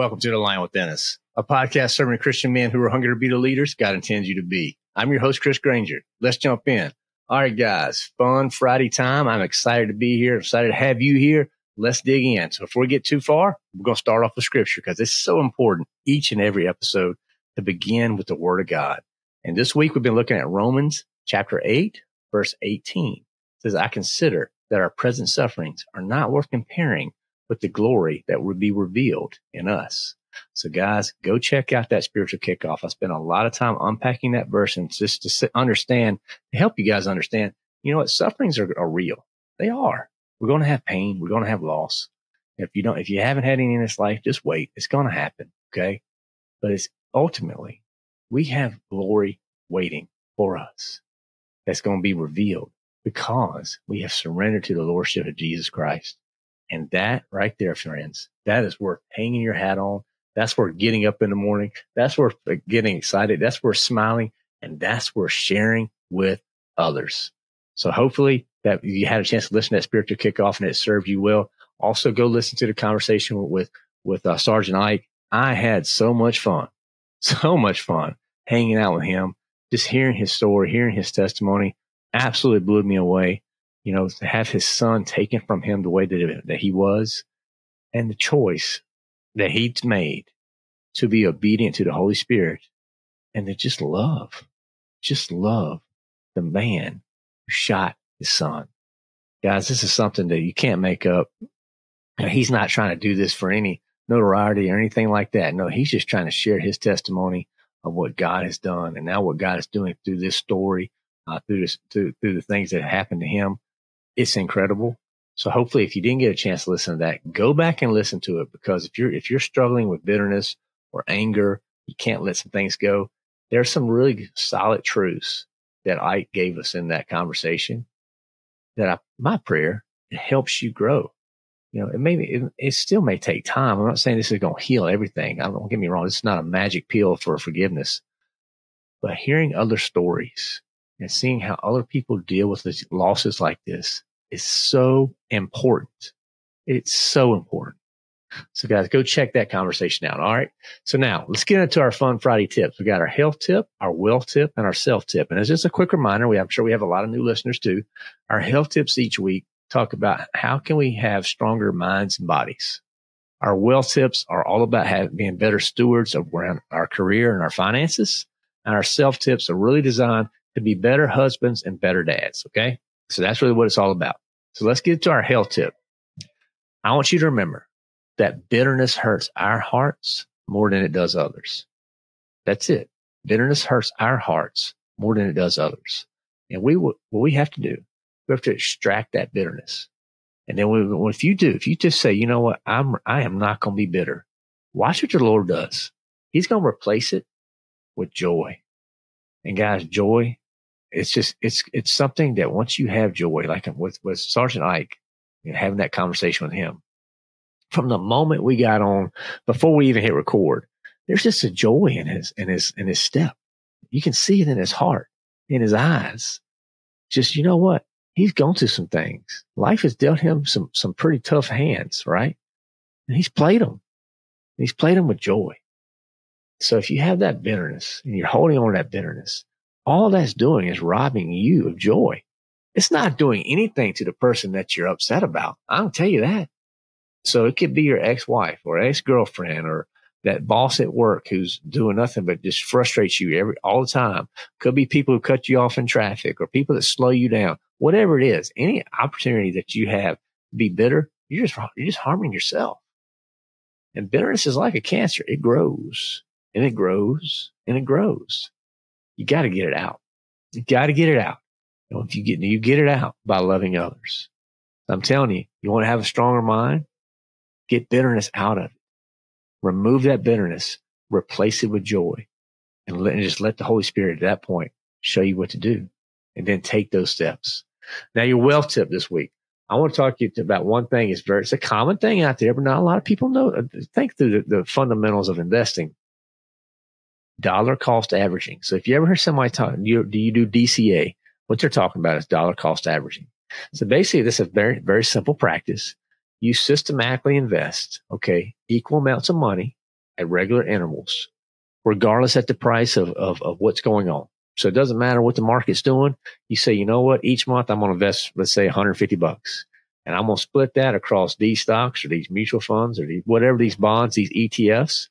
Welcome to The Lion Within Us, a podcast serving Christian men who are hungry to be the leaders God intends you to be. I'm your host, Chris Granger. Let's jump in. All right, guys, fun Friday time. I'm excited to be here, excited to have you here. Let's dig in. So before we get too far, we're going to start off with scripture because it's so important each and every episode to begin with the word of God. And this week we've been looking at Romans chapter 8, verse 18. It says, I consider that our present sufferings are not worth comparing with the glory that would be revealed in us. So guys, go check out that spiritual kickoff. I spent a lot of time unpacking that verse and just to understand, to help you guys understand, you know what? Sufferings are, are real. They are. We're going to have pain. We're going to have loss. If you don't, if you haven't had any in this life, just wait. It's going to happen. Okay. But it's ultimately we have glory waiting for us that's going to be revealed because we have surrendered to the Lordship of Jesus Christ. And that right there, friends, that is worth hanging your hat on. That's worth getting up in the morning. That's worth getting excited. That's worth smiling. And that's worth sharing with others. So hopefully that you had a chance to listen to that spiritual kickoff and it served you well. Also go listen to the conversation with, with uh, Sergeant Ike. I had so much fun, so much fun hanging out with him, just hearing his story, hearing his testimony absolutely blew me away you know, to have his son taken from him the way that, that he was and the choice that he's made to be obedient to the Holy Spirit and to just love, just love the man who shot his son. Guys, this is something that you can't make up. He's not trying to do this for any notoriety or anything like that. No, he's just trying to share his testimony of what God has done and now what God is doing through this story, uh, through this, through, through the things that happened to him it's incredible. So hopefully if you didn't get a chance to listen to that, go back and listen to it because if you're, if you're struggling with bitterness or anger, you can't let some things go. There's some really solid truths that Ike gave us in that conversation that I, my prayer, it helps you grow. You know, it may, it, it still may take time. I'm not saying this is going to heal everything. I don't get me wrong. It's not a magic pill for forgiveness, but hearing other stories and seeing how other people deal with losses like this is so important. It's so important. So guys, go check that conversation out. All right. So now let's get into our fun Friday tips. We got our health tip, our wealth tip, and our self tip. And as just a quick reminder, we, I'm sure we have a lot of new listeners too. Our health tips each week talk about how can we have stronger minds and bodies. Our wealth tips are all about having, being better stewards of our career and our finances. And our self tips are really designed to be better husbands and better dads. Okay. So that's really what it's all about. So let's get to our health tip. I want you to remember that bitterness hurts our hearts more than it does others. That's it. Bitterness hurts our hearts more than it does others. And we, what we have to do, we have to extract that bitterness. And then we, if you do, if you just say, you know what, I'm, I am not going to be bitter. Watch what your Lord does. He's going to replace it with joy. And guys, joy it's just it's it's something that once you have joy, like with with Sergeant Ike, and having that conversation with him, from the moment we got on, before we even hit record, there's just a joy in his in his in his step. You can see it in his heart, in his eyes. Just you know what? He's gone through some things. Life has dealt him some some pretty tough hands, right? And he's played them. He's played them with joy. So if you have that bitterness and you're holding on to that bitterness, all that's doing is robbing you of joy. It's not doing anything to the person that you're upset about. I'll tell you that. So it could be your ex-wife or ex-girlfriend or that boss at work who's doing nothing but just frustrates you every all the time. Could be people who cut you off in traffic or people that slow you down. Whatever it is, any opportunity that you have to be bitter, you're just you're just harming yourself. And bitterness is like a cancer. It grows and it grows and it grows. You got to get it out. You got to get it out. And if you get you get it out by loving others. I'm telling you, you want to have a stronger mind, get bitterness out of it remove that bitterness, replace it with joy and, let, and just let the Holy Spirit at that point show you what to do and then take those steps. Now your wealth tip this week. I want to talk to you about one thing. It's very, it's a common thing out there, but not a lot of people know, uh, think through the, the fundamentals of investing. Dollar cost averaging. So if you ever hear somebody talk, you, do you do DCA? What they're talking about is dollar cost averaging. So basically this is a very, very simple practice you systematically invest, okay, equal amounts of money at regular intervals, regardless at the price of, of, of what's going on. So it doesn't matter what the market's doing. You say, you know what? Each month I'm going to invest, let's say 150 bucks and I'm going to split that across these stocks or these mutual funds or these, whatever these bonds, these ETFs.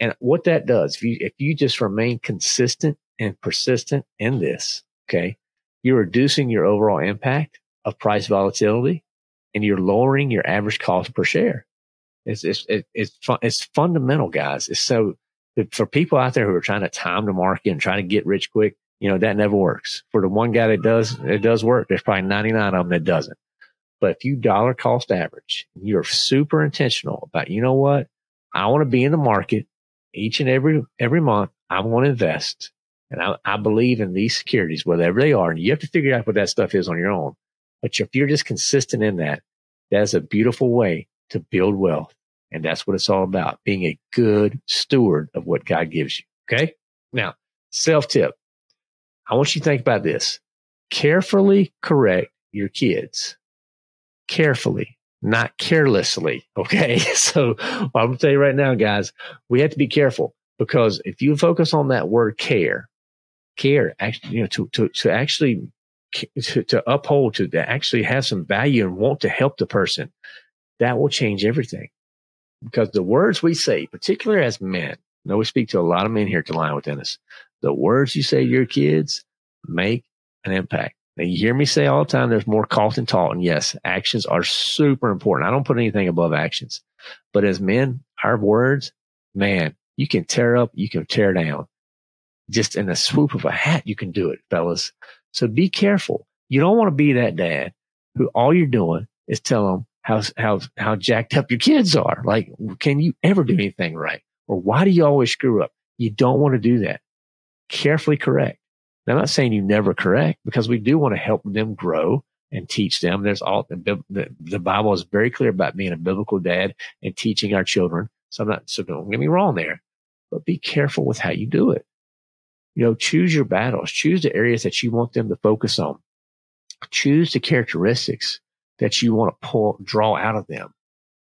And what that does, if you, if you just remain consistent and persistent in this, okay, you're reducing your overall impact of price volatility and you're lowering your average cost per share. It's, it's, it's, it's fundamental, guys. It's so for people out there who are trying to time the market and trying to get rich quick, you know, that never works. For the one guy that does, it does work. There's probably 99 of them that doesn't. But if you dollar cost average, you're super intentional about, you know what? I want to be in the market each and every, every month. I want to invest and I, I believe in these securities, whatever they are. And you have to figure out what that stuff is on your own. But if you're just consistent in that, that's a beautiful way to build wealth. And that's what it's all about, being a good steward of what God gives you. Okay. Now, self tip. I want you to think about this. Carefully correct your kids. Carefully, not carelessly. Okay. So I'm going tell you right now, guys, we have to be careful because if you focus on that word care, care, actually, you know, to, to, to actually to, to uphold, to, to actually have some value and want to help the person, that will change everything. Because the words we say, particularly as men, I know we speak to a lot of men here to lion within us. The words you say to your kids make an impact. Now you hear me say all the time, there's more caught than taught. And yes, actions are super important. I don't put anything above actions, but as men, our words, man, you can tear up, you can tear down. Just in a swoop of a hat, you can do it, fellas. So be careful. You don't want to be that dad who all you're doing is tell them how, how, how jacked up your kids are. Like, can you ever do anything right? Or why do you always screw up? You don't want to do that. Carefully correct. Now, I'm not saying you never correct because we do want to help them grow and teach them. There's all the, the, Bible is very clear about being a biblical dad and teaching our children. So I'm not, so don't get me wrong there, but be careful with how you do it. You know, choose your battles, choose the areas that you want them to focus on. Choose the characteristics that you want to pull, draw out of them.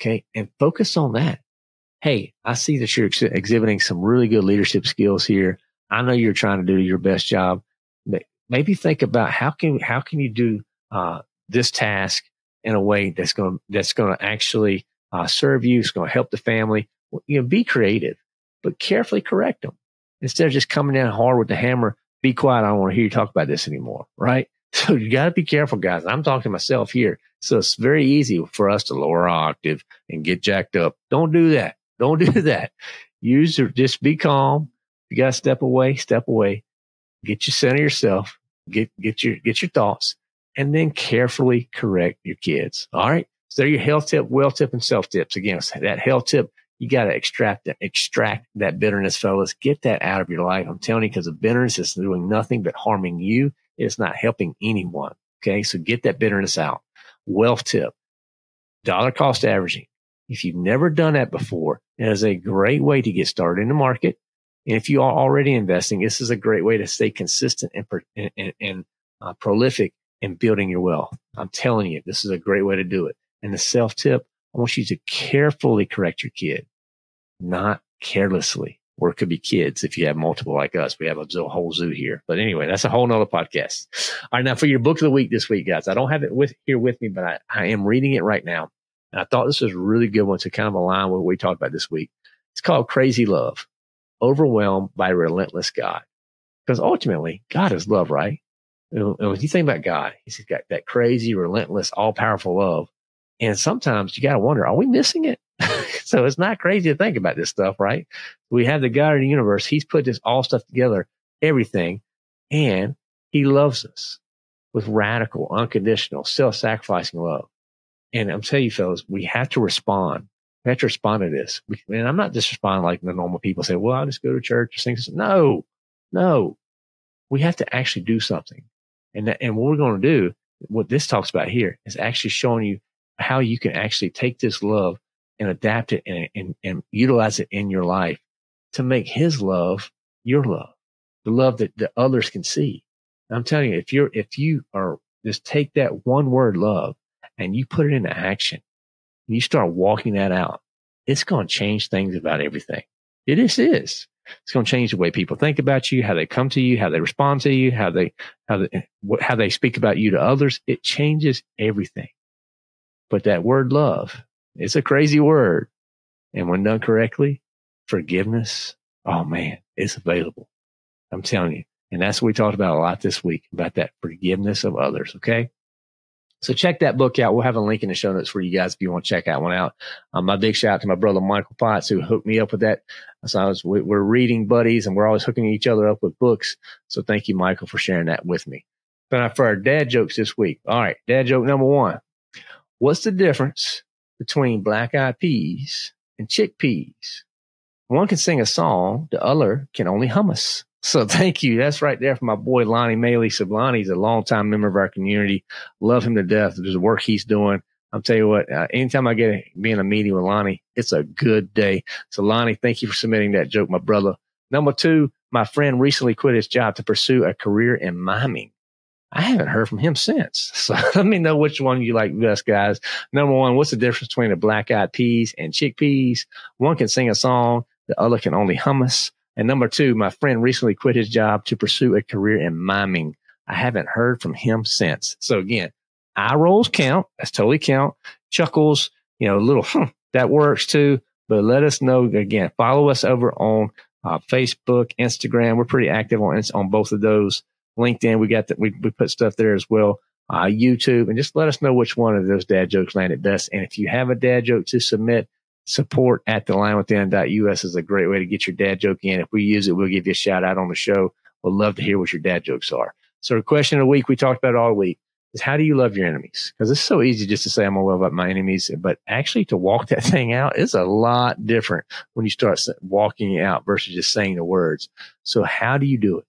Okay. And focus on that. Hey, I see that you're ex- exhibiting some really good leadership skills here. I know you're trying to do your best job. Maybe think about how can, how can you do, uh, this task in a way that's going that's going to actually, uh, serve you. It's going to help the family. You know, be creative, but carefully correct them instead of just coming down hard with the hammer, be quiet. I don't want to hear you talk about this anymore. Right. So you got to be careful, guys. I'm talking to myself here. So it's very easy for us to lower our octave and get jacked up. Don't do that. Don't do that. Use your, just be calm. You got to step away, step away, get you center yourself, get, get your, get your thoughts and then carefully correct your kids. All right. So there your health tip, well tip and self tips. Again, that health tip you got to extract that, extract that bitterness, fellas. Get that out of your life. I'm telling you, because the bitterness is doing nothing but harming you. It's not helping anyone. Okay. So get that bitterness out. Wealth tip, dollar cost averaging. If you've never done that before, it is a great way to get started in the market. And if you are already investing, this is a great way to stay consistent and, and, and uh, prolific in building your wealth. I'm telling you, this is a great way to do it. And the self tip, I want you to carefully correct your kid, not carelessly. Or it could be kids if you have multiple like us. We have a whole zoo here. But anyway, that's a whole nother podcast. All right. Now for your book of the week this week, guys, I don't have it with here with me, but I, I am reading it right now. And I thought this was a really good one to kind of align with what we talked about this week. It's called Crazy Love, Overwhelmed by Relentless God. Because ultimately, God is love, right? And when you think about God, he's got that crazy, relentless, all powerful love. And sometimes you got to wonder, are we missing it? so it's not crazy to think about this stuff, right? We have the God of the universe. He's put this all stuff together, everything, and he loves us with radical, unconditional, self-sacrificing love. And I'm telling you, fellas, we have to respond. Have to respond to this. And I'm not just responding like the normal people say, well, I'll just go to church or things. No, no, we have to actually do something. And that, and what we're going to do, what this talks about here is actually showing you how you can actually take this love and adapt it and, and, and utilize it in your life to make his love your love, the love that, the others can see. I'm telling you, if you're, if you are just take that one word love and you put it into action, you start walking that out, it's going to change things about everything. It is, is. It's going to change the way people think about you, how they come to you, how they respond to you, how they, how they, how they speak about you to others. It changes everything. But that word love, it's a crazy word. And when done correctly, forgiveness, oh man, it's available. I'm telling you. And that's what we talked about a lot this week about that forgiveness of others. Okay. So check that book out. We'll have a link in the show notes for you guys if you want to check that one out. Um, my big shout out to my brother Michael Potts who hooked me up with that. So I was, we're reading buddies and we're always hooking each other up with books. So thank you, Michael, for sharing that with me. But for our dad jokes this week. All right. Dad joke number one. What's the difference between black eyed peas and chickpeas? One can sing a song. The other can only hummus. So thank you. That's right there for my boy Lonnie Maley. So Lonnie's a longtime member of our community. Love him to death. There's the work he's doing. I'll tell you what, uh, anytime I get to be in a meeting with Lonnie, it's a good day. So Lonnie, thank you for submitting that joke, my brother. Number two, my friend recently quit his job to pursue a career in miming. I haven't heard from him since. So let me know which one you like best, guys. Number one, what's the difference between a black eyed peas and chickpeas? One can sing a song. The other can only hummus. And number two, my friend recently quit his job to pursue a career in miming. I haven't heard from him since. So again, eye rolls count. That's totally count. Chuckles, you know, a little, hmm, that works too. But let us know again. Follow us over on uh, Facebook, Instagram. We're pretty active on on both of those. LinkedIn, we got that. We we put stuff there as well. Uh, YouTube, and just let us know which one of those dad jokes landed best. And if you have a dad joke to submit, support at the lion thelionwithin.us is a great way to get your dad joke in. If we use it, we'll give you a shout out on the show. We'll love to hear what your dad jokes are. So the question of the week we talked about all week is how do you love your enemies? Because it's so easy just to say I'm gonna love up my enemies, but actually to walk that thing out is a lot different when you start walking out versus just saying the words. So how do you do it?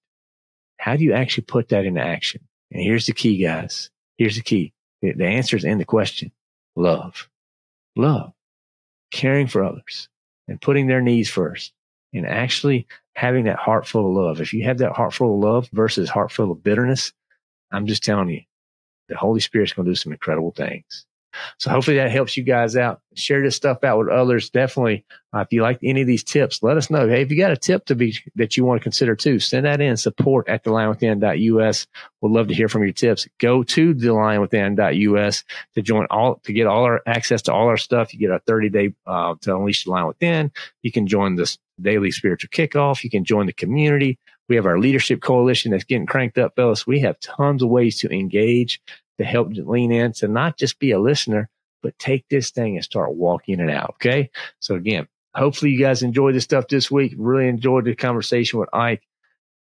How do you actually put that into action? And here's the key, guys. Here's the key. The answer is in the question. Love. Love caring for others and putting their needs first and actually having that heart full of love. If you have that heart full of love versus heart full of bitterness, I'm just telling you, the Holy Spirit's going to do some incredible things. So hopefully that helps you guys out. Share this stuff out with others. Definitely, uh, if you like any of these tips, let us know. Hey, if you got a tip to be that you want to consider too, send that in. Support at thelionwithin.us. We'd love to hear from your tips. Go to thelionwithin.us to join all to get all our access to all our stuff. You get a 30 day uh, to unleash the lion within. You can join this daily spiritual kickoff. You can join the community. We have our leadership coalition that's getting cranked up, fellas. We have tons of ways to engage to help lean in to not just be a listener, but take this thing and start walking it out. Okay. So again, hopefully you guys enjoyed this stuff this week. Really enjoyed the conversation with Ike.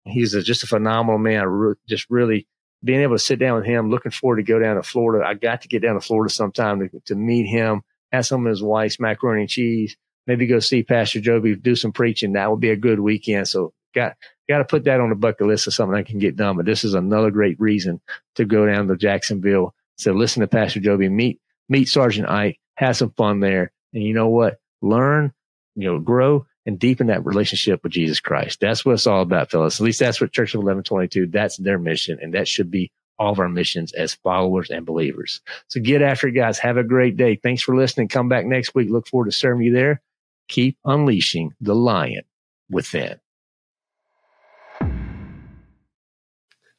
He's a, just a phenomenal man. Re- just really being able to sit down with him, looking forward to go down to Florida. I got to get down to Florida sometime to, to meet him, have some of his wife's macaroni and cheese, maybe go see Pastor Joby, do some preaching. That would be a good weekend. So got got to put that on the bucket list of something I can get done. But this is another great reason to go down to Jacksonville. So listen to Pastor Joby, meet meet Sergeant Ike, have some fun there, and you know what? Learn, you know, grow and deepen that relationship with Jesus Christ. That's what it's all about, fellas. At least that's what Church of Eleven22, that's their mission. And that should be all of our missions as followers and believers. So get after it, guys. Have a great day. Thanks for listening. Come back next week. Look forward to serving you there. Keep unleashing the lion within.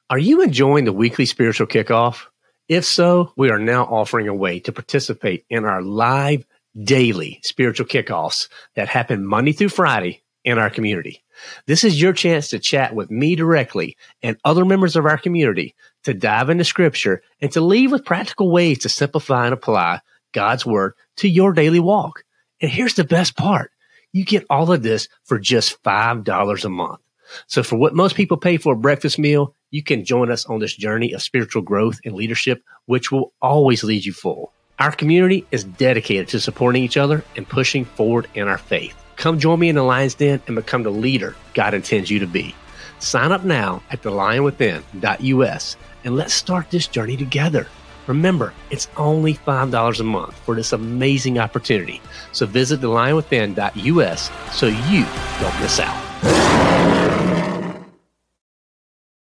Are you enjoying the weekly spiritual kickoff? If so, we are now offering a way to participate in our live daily spiritual kickoffs that happen Monday through Friday in our community. This is your chance to chat with me directly and other members of our community to dive into scripture and to leave with practical ways to simplify and apply God's word to your daily walk. And here's the best part. You get all of this for just $5 a month. So for what most people pay for a breakfast meal, you can join us on this journey of spiritual growth and leadership, which will always lead you full. Our community is dedicated to supporting each other and pushing forward in our faith. Come join me in the Lion's Den and become the leader God intends you to be. Sign up now at thelionwithin.us and let's start this journey together. Remember, it's only $5 a month for this amazing opportunity. So visit thelionwithin.us so you don't miss out.